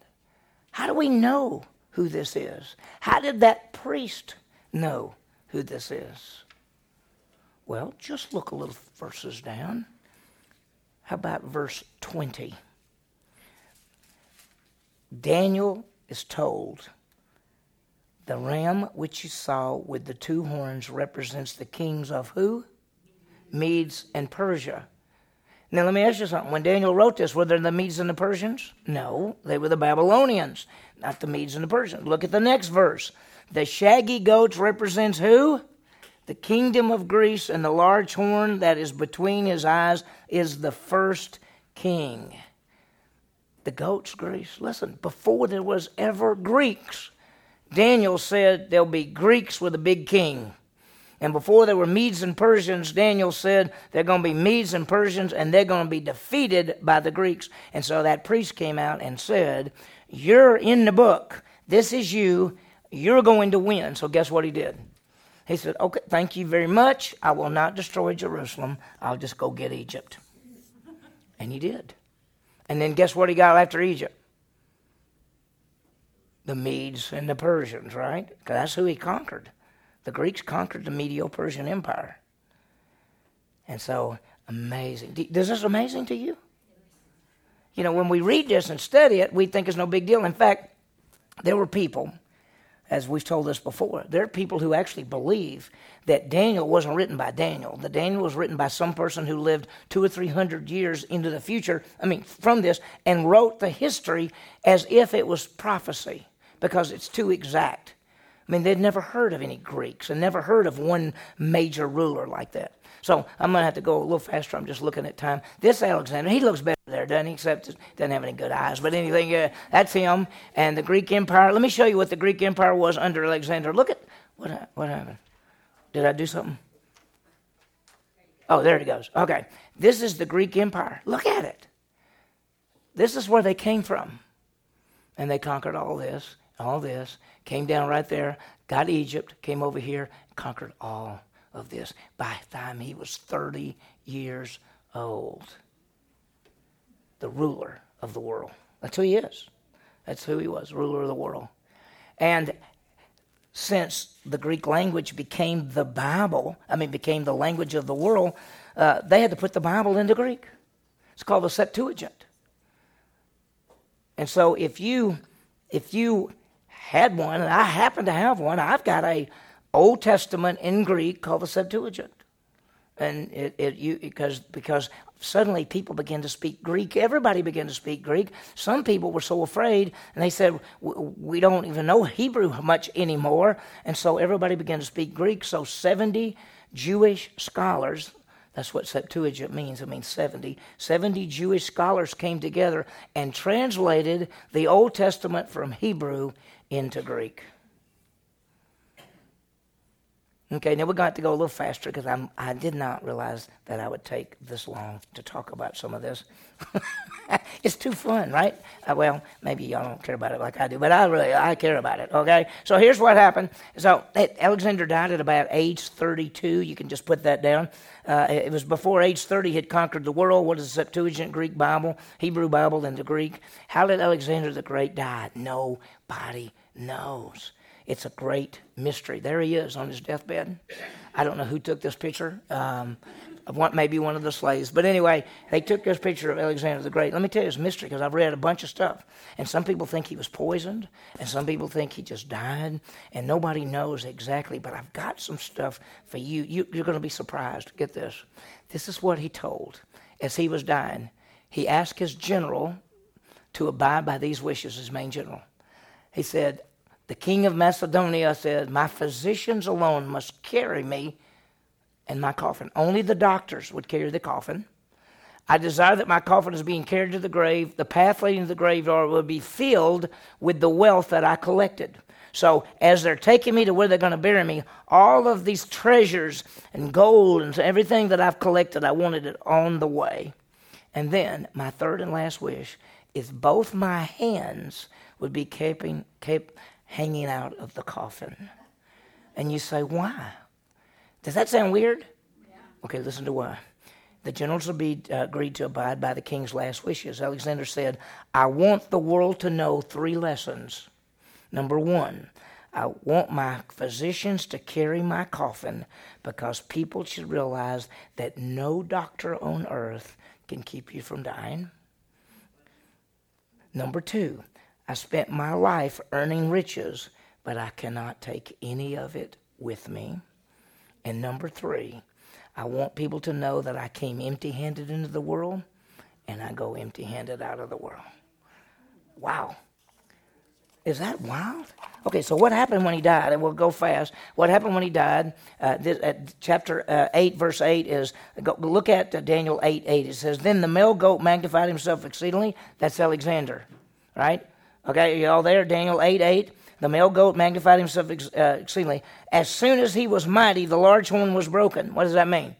Speaker 1: How do we know who this is? How did that priest know who this is? Well, just look a little verses down. How about verse 20? Daniel is told the ram which you saw with the two horns represents the kings of who? Medes and Persia. Now, let me ask you something. When Daniel wrote this, were there the Medes and the Persians? No, they were the Babylonians, not the Medes and the Persians. Look at the next verse. The shaggy goats represents who? The kingdom of Greece, and the large horn that is between his eyes is the first king. The goats, Greece. Listen, before there was ever Greeks, Daniel said there'll be Greeks with a big king. And before there were Medes and Persians, Daniel said they're going to be Medes and Persians and they're going to be defeated by the Greeks. And so that priest came out and said, You're in the book. This is you. You're going to win. So guess what he did? He said, Okay, thank you very much. I will not destroy Jerusalem. I'll just go get Egypt. And he did. And then guess what he got after Egypt? The Medes and the Persians, right? Because that's who he conquered. The Greeks conquered the Medo Persian Empire. And so, amazing. Is this amazing to you? You know, when we read this and study it, we think it's no big deal. In fact, there were people, as we've told this before, there are people who actually believe that Daniel wasn't written by Daniel. That Daniel was written by some person who lived two or three hundred years into the future, I mean, from this, and wrote the history as if it was prophecy because it's too exact. I mean, they'd never heard of any Greeks and never heard of one major ruler like that. So I'm going to have to go a little faster. I'm just looking at time. This Alexander, he looks better there, doesn't he? Except he doesn't have any good eyes. But anything, uh, that's him. And the Greek Empire. Let me show you what the Greek Empire was under Alexander. Look at what what happened. Did I do something? Oh, there it goes. Okay, this is the Greek Empire. Look at it. This is where they came from, and they conquered all this all this, came down right there, got Egypt, came over here, conquered all of this. By the time he was 30 years old, the ruler of the world. That's who he is. That's who he was, ruler of the world. And since the Greek language became the Bible, I mean, became the language of the world, uh, they had to put the Bible into Greek. It's called the Septuagint. And so if you if you had one, and I happen to have one. I've got a Old Testament in Greek called the Septuagint, and it, it you because because suddenly people began to speak Greek. Everybody began to speak Greek. Some people were so afraid, and they said, "We don't even know Hebrew much anymore," and so everybody began to speak Greek. So seventy Jewish scholars that's what Septuagint means. It means 70. 70 Jewish scholars came together and translated the Old Testament from Hebrew into Greek. Okay, now we're going to, to go a little faster because I did not realize that I would take this long to talk about some of this. it's too fun, right? Uh, well, maybe y'all don't care about it like I do, but I really I care about it. Okay, so here's what happened. So Alexander died at about age 32. You can just put that down. Uh, it was before age 30 he had conquered the world. What is the Septuagint Greek Bible, Hebrew Bible and the Greek? How did Alexander the Great die? Nobody knows. It's a great mystery. There he is on his deathbed. I don't know who took this picture. Um, maybe one of the slaves. But anyway, they took this picture of Alexander the Great. Let me tell you, it's mystery because I've read a bunch of stuff. And some people think he was poisoned, and some people think he just died, and nobody knows exactly. But I've got some stuff for you. you you're going to be surprised. Get this. This is what he told as he was dying. He asked his general to abide by these wishes, his main general. He said, The king of Macedonia said, My physicians alone must carry me and my coffin. Only the doctors would carry the coffin. I desire that my coffin is being carried to the grave. The path leading to the graveyard will be filled with the wealth that I collected. So, as they're taking me to where they're going to bury me, all of these treasures and gold and everything that I've collected, I wanted it on the way. And then, my third and last wish is both my hands would be keeping, kept hanging out of the coffin. And you say, why? Does that sound weird? Yeah. Okay, listen to why. The generals will be uh, agreed to abide by the king's last wishes. Alexander said, I want the world to know three lessons. Number one, I want my physicians to carry my coffin because people should realize that no doctor on earth can keep you from dying. Number two, I spent my life earning riches, but I cannot take any of it with me. And number three, I want people to know that I came empty handed into the world and I go empty handed out of the world. Wow. Is that wild? Okay, so what happened when he died? And we'll go fast. What happened when he died? Uh, this, at chapter uh, 8, verse 8 is go, look at uh, Daniel 8 8. It says, Then the male goat magnified himself exceedingly. That's Alexander, right? Okay, you all there? Daniel 8 8. The male goat magnified himself ex- uh, exceedingly. As soon as he was mighty, the large horn was broken. What does that mean?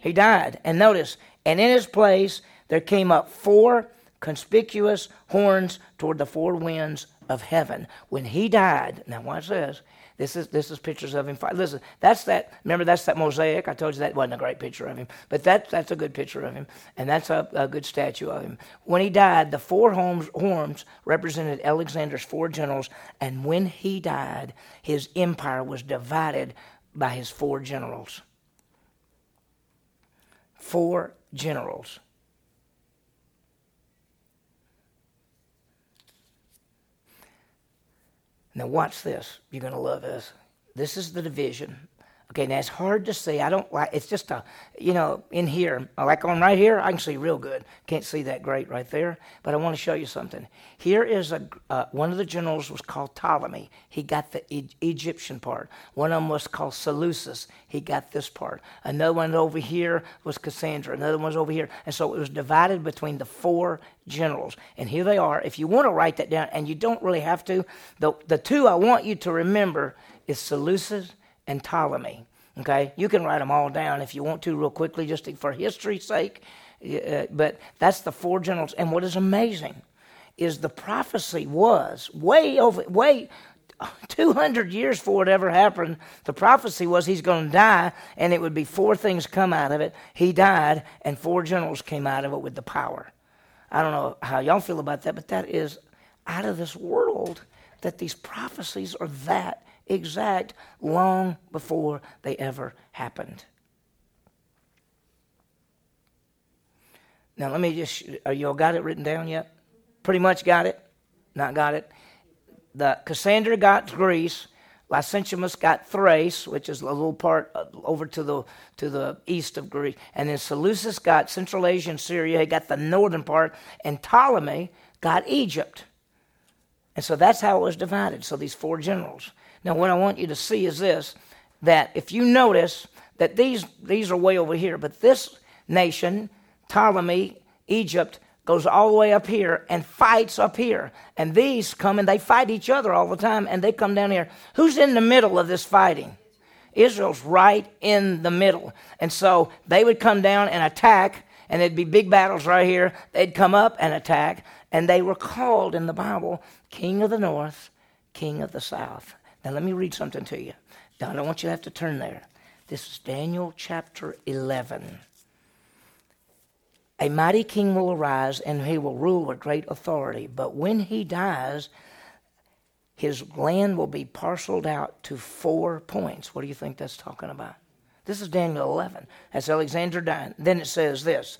Speaker 1: He died. And notice, and in his place there came up four conspicuous horns toward the four winds of heaven. When he died, now watch this. This is this is pictures of him. Listen, that's that. Remember, that's that mosaic. I told you that wasn't a great picture of him, but that that's a good picture of him, and that's a, a good statue of him. When he died, the four horns, horns represented Alexander's four generals, and when he died, his empire was divided by his four generals. Four generals. Now, watch this. You're going to love this. This is the division. Okay, now it's hard to see. I don't like. It's just a, you know, in here, like on right here, I can see real good. Can't see that great right there, but I want to show you something. Here is a uh, one of the generals was called Ptolemy. He got the e- Egyptian part. One of them was called Seleucus. He got this part. Another one over here was Cassandra. Another one was over here, and so it was divided between the four generals. And here they are. If you want to write that down, and you don't really have to, the the two I want you to remember is Seleucus and Ptolemy. Okay, you can write them all down if you want to, real quickly, just for history's sake. Uh, but that's the four generals. And what is amazing is the prophecy was way over, way 200 years before it ever happened. The prophecy was he's going to die, and it would be four things come out of it. He died, and four generals came out of it with the power. I don't know how y'all feel about that, but that is out of this world that these prophecies are that exact long before they ever happened. Now, let me just, are you all got it written down yet? Pretty much got it? Not got it? The Cassandra got Greece. Lysimachus got Thrace, which is a little part uh, over to the to the east of Greece, and then Seleucus got Central Asia and Syria. He got the northern part, and Ptolemy got Egypt. And so that's how it was divided. So these four generals. Now, what I want you to see is this that if you notice that these, these are way over here, but this nation, Ptolemy, Egypt, goes all the way up here and fights up here. And these come and they fight each other all the time and they come down here. Who's in the middle of this fighting? Israel's right in the middle. And so they would come down and attack, and there'd be big battles right here. They'd come up and attack, and they were called in the Bible King of the North, King of the South. Now, let me read something to you. Now, I don't want you to have to turn there. This is Daniel chapter 11. A mighty king will arise, and he will rule with great authority. But when he dies, his land will be parceled out to four points. What do you think that's talking about? This is Daniel 11. That's Alexander dying. Then it says this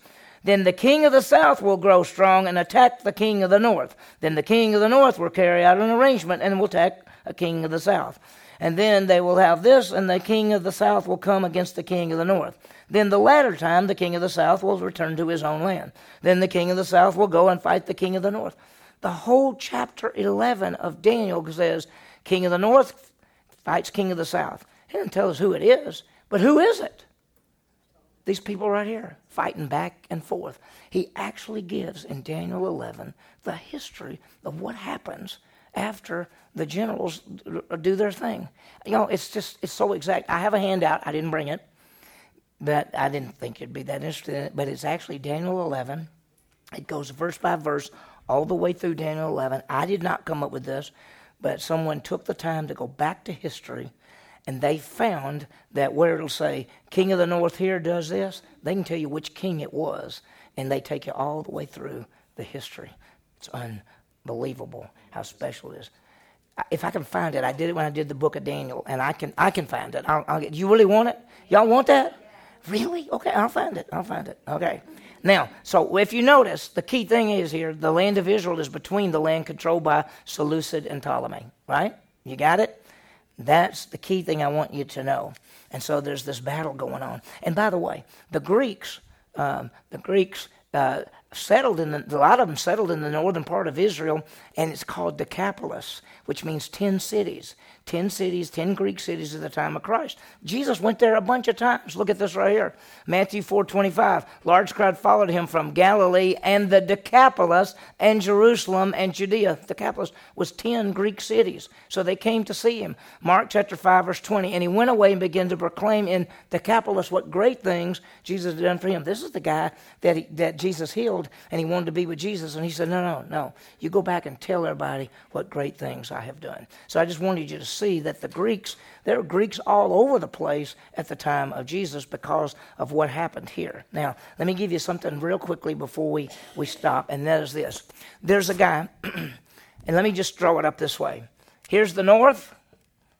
Speaker 1: Then the king of the south will grow strong and attack the king of the north. Then the king of the north will carry out an arrangement and will attack a king of the south. And then they will have this, and the king of the south will come against the king of the north. Then the latter time, the king of the south will return to his own land. Then the king of the south will go and fight the king of the north. The whole chapter 11 of Daniel says, King of the north fights king of the south. He doesn't tell us who it is, but who is it? These people right here, fighting back and forth. He actually gives in Daniel 11 the history of what happens after the generals do their thing. You know, it's just, it's so exact. I have a handout, I didn't bring it, but I didn't think you'd be that interested in it. But it's actually Daniel 11. It goes verse by verse all the way through Daniel 11. I did not come up with this, but someone took the time to go back to history and they found that where it'll say king of the north here does this they can tell you which king it was and they take you all the way through the history it's unbelievable how special it is if I can find it, I did it when I did the book of Daniel, and I can I can find it. I'll, I'll get. You really want it? Y'all want that? Really? Okay, I'll find it. I'll find it. Okay. Now, so if you notice, the key thing is here: the land of Israel is between the land controlled by Seleucid and Ptolemy. Right? You got it? That's the key thing I want you to know. And so there's this battle going on. And by the way, the Greeks, um, the Greeks uh, settled in the, a lot of them settled in the northern part of Israel, and it's called Decapolis, which means ten cities. 10 cities, 10 Greek cities at the time of Christ. Jesus went there a bunch of times. Look at this right here. Matthew 4:25. Large crowd followed him from Galilee and the Decapolis and Jerusalem and Judea. Decapolis was 10 Greek cities. So they came to see him. Mark chapter 5 verse 20. And he went away and began to proclaim in Decapolis what great things Jesus had done for him. This is the guy that he, that Jesus healed and he wanted to be with Jesus and he said, "No, no, no. You go back and tell everybody what great things I have done." So I just wanted you to see that the Greeks, there were Greeks all over the place at the time of Jesus because of what happened here. Now, let me give you something real quickly before we, we stop, and that is this. There's a guy, and let me just throw it up this way. Here's the north,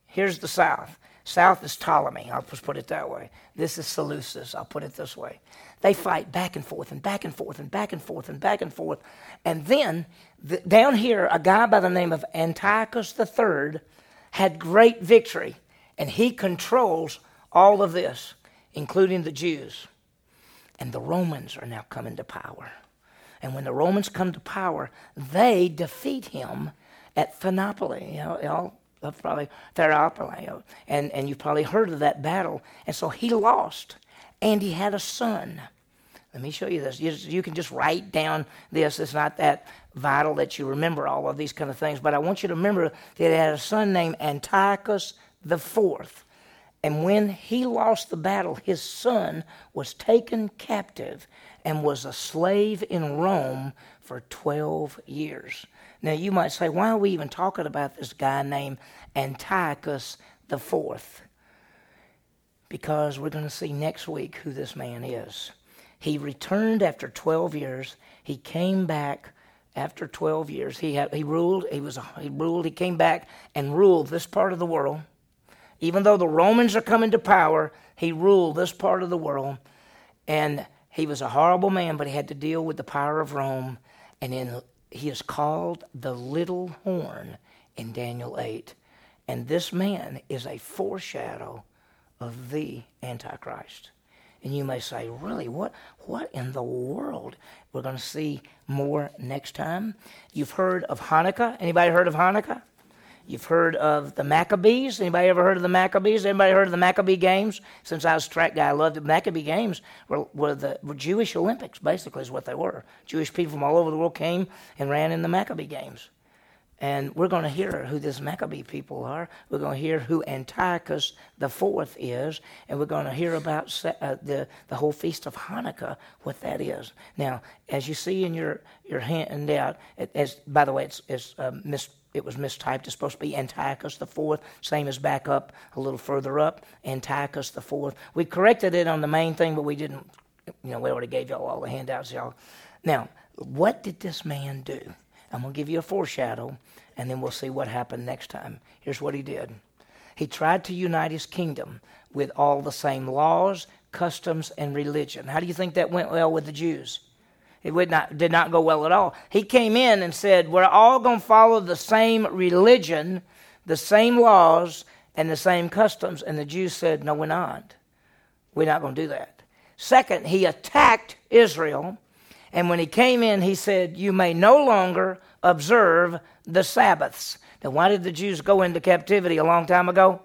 Speaker 1: here's the south. South is Ptolemy, I'll just put it that way. This is Seleucus, I'll put it this way. They fight back and forth and back and forth and back and forth and back and forth. And then the, down here, a guy by the name of Antiochus III had great victory, and he controls all of this, including the Jews. And the Romans are now coming to power. And when the Romans come to power, they defeat him at Thermopylae. You know, probably Thermopylae, and and you've probably heard of that battle. And so he lost, and he had a son. Let me show you this. You, you, can just write down this. It's not that vital that you remember all of these kind of things, but I want you to remember that he had a son named Antiochus the Fourth. And when he lost the battle, his son was taken captive and was a slave in Rome for 12 years. Now, you might say, why are we even talking about this guy named Antiochus the Fourth? Because we're going to see next week who this man is. He returned after 12 years. He came back after 12 years. He, had, he ruled, he, was, he ruled, he came back and ruled this part of the world. Even though the Romans are coming to power, he ruled this part of the world. And he was a horrible man, but he had to deal with the power of Rome. And in, he is called the little horn in Daniel 8. And this man is a foreshadow of the Antichrist. And you may say, really, what, what in the world? We're going to see more next time. You've heard of Hanukkah. Anybody heard of Hanukkah? You've heard of the Maccabees. Anybody ever heard of the Maccabees? Anybody heard of the Maccabee Games? Since I was a track guy, I loved the Maccabee Games. Were, were the were Jewish Olympics, basically, is what they were. Jewish people from all over the world came and ran in the Maccabee Games. And we're going to hear who this Maccabee people are. We're going to hear who Antiochus the Fourth is, and we're going to hear about uh, the the whole feast of Hanukkah, what that is. Now, as you see in your your handout, as by the way, it's it's uh, mis, it was mistyped. It's supposed to be Antiochus the Fourth, same as back up a little further up, Antiochus the Fourth. We corrected it on the main thing, but we didn't. You know, we already gave y'all all the handouts, y'all. Now, what did this man do? I'm going to give you a foreshadow, and then we'll see what happened next time. Here's what he did He tried to unite his kingdom with all the same laws, customs, and religion. How do you think that went well with the Jews? It would not, did not go well at all. He came in and said, We're all going to follow the same religion, the same laws, and the same customs. And the Jews said, No, we're not. We're not going to do that. Second, he attacked Israel and when he came in, he said, You may no longer observe the Sabbaths. Now, why did the Jews go into captivity a long time ago?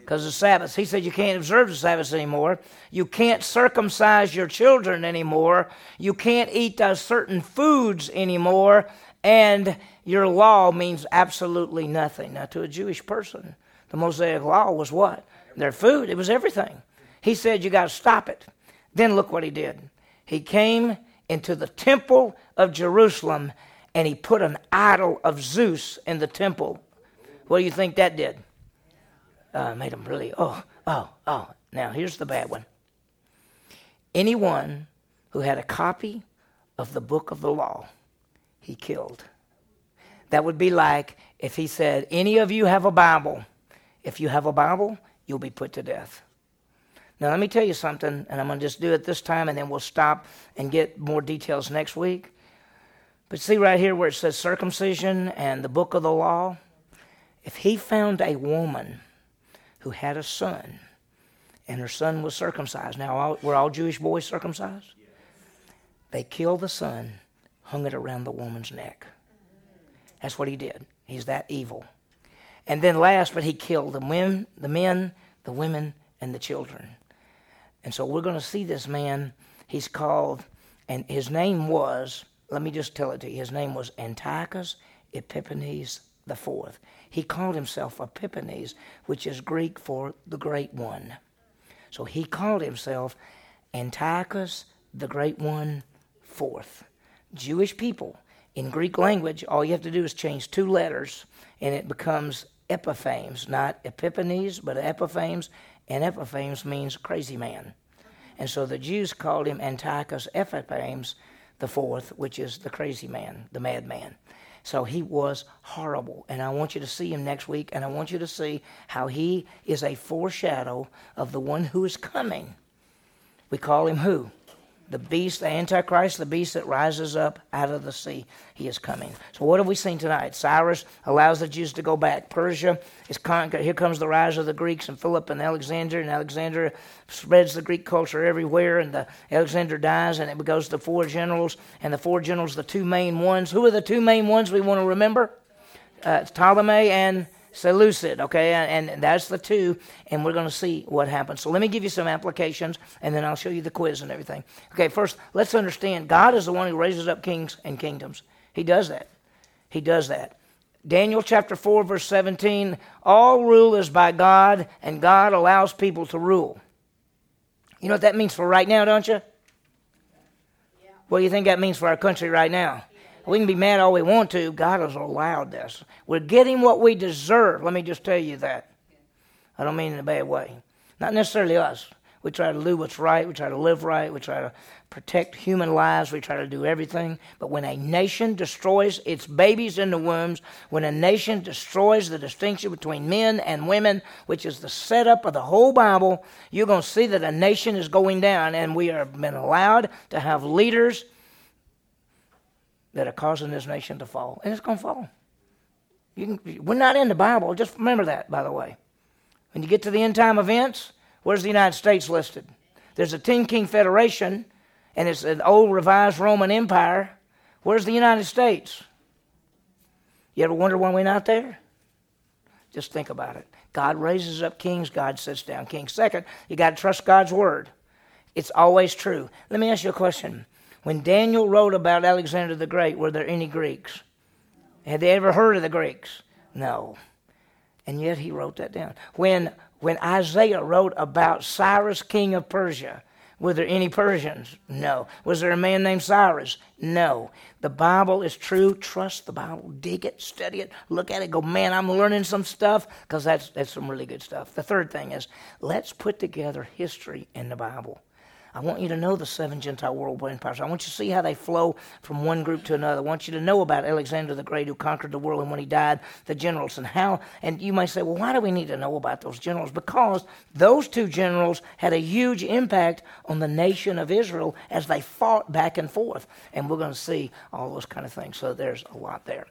Speaker 1: Because the Sabbaths. He said, You can't observe the Sabbaths anymore. You can't circumcise your children anymore. You can't eat uh, certain foods anymore. And your law means absolutely nothing. Now, to a Jewish person, the Mosaic law was what? Their food. It was everything. He said, You got to stop it. Then look what he did. He came into the temple of Jerusalem and he put an idol of Zeus in the temple. What do you think that did? Uh, made him really, oh, oh, oh. Now, here's the bad one. Anyone who had a copy of the book of the law, he killed. That would be like if he said, Any of you have a Bible. If you have a Bible, you'll be put to death. Now, let me tell you something, and I'm going to just do it this time, and then we'll stop and get more details next week. But see right here where it says circumcision and the book of the law? If he found a woman who had a son, and her son was circumcised. Now, all, were all Jewish boys circumcised? They killed the son, hung it around the woman's neck. That's what he did. He's that evil. And then last, but he killed the men, the men, the women, and the children. And so we're going to see this man. He's called, and his name was, let me just tell it to you, his name was Antiochus Epiphanes the fourth. He called himself Epiphanes, which is Greek for the Great One. So he called himself Antiochus the Great One fourth. Jewish people in Greek language, all you have to do is change two letters, and it becomes Epimanes, not Epiphanes, but Epimanes, and Epimanes means crazy man. And so the Jews called him Antiochus Epimanes the fourth, which is the crazy man, the madman. So he was horrible. And I want you to see him next week, and I want you to see how he is a foreshadow of the one who is coming. We call him who? The beast, the Antichrist, the beast that rises up out of the sea. He is coming. So, what have we seen tonight? Cyrus allows the Jews to go back. Persia is conquered. Here comes the rise of the Greeks and Philip and Alexander. And Alexander spreads the Greek culture everywhere. And the, Alexander dies, and it goes to four generals. And the four generals, the two main ones. Who are the two main ones we want to remember? Uh, Ptolemy and Seleucid, okay? And, and that's the two, and we're going to see what happens. So let me give you some applications, and then I'll show you the quiz and everything. Okay, first, let's understand God is the one who raises up kings and kingdoms. He does that. He does that. Daniel chapter 4, verse 17 all rule is by God, and God allows people to rule. You know what that means for right now, don't you? Yeah. What do you think that means for our country right now? We can be mad all we want to. God has allowed this. We're getting what we deserve. Let me just tell you that. I don't mean in a bad way. Not necessarily us. We try to do what's right. We try to live right. We try to protect human lives. We try to do everything. But when a nation destroys its babies in the wombs, when a nation destroys the distinction between men and women, which is the setup of the whole Bible, you're going to see that a nation is going down. And we have been allowed to have leaders that are causing this nation to fall. And it's going to fall. Can, we're not in the Bible. Just remember that, by the way. When you get to the end time events, where's the United States listed? There's a 10 king federation, and it's an old revised Roman Empire. Where's the United States? You ever wonder why we're not there? Just think about it. God raises up kings, God sits down kings. Second, you got to trust God's word. It's always true. Let me ask you a question. When Daniel wrote about Alexander the Great, were there any Greeks? Had they ever heard of the Greeks? No. And yet he wrote that down. When, when Isaiah wrote about Cyrus, king of Persia, were there any Persians? No. Was there a man named Cyrus? No. The Bible is true. Trust the Bible. Dig it, study it, look at it, go, man, I'm learning some stuff because that's, that's some really good stuff. The third thing is let's put together history in the Bible. I want you to know the seven Gentile world empires. I want you to see how they flow from one group to another. I want you to know about Alexander the Great who conquered the world and when he died, the generals and how. And you might say, well, why do we need to know about those generals? Because those two generals had a huge impact on the nation of Israel as they fought back and forth. And we're going to see all those kind of things. So there's a lot there.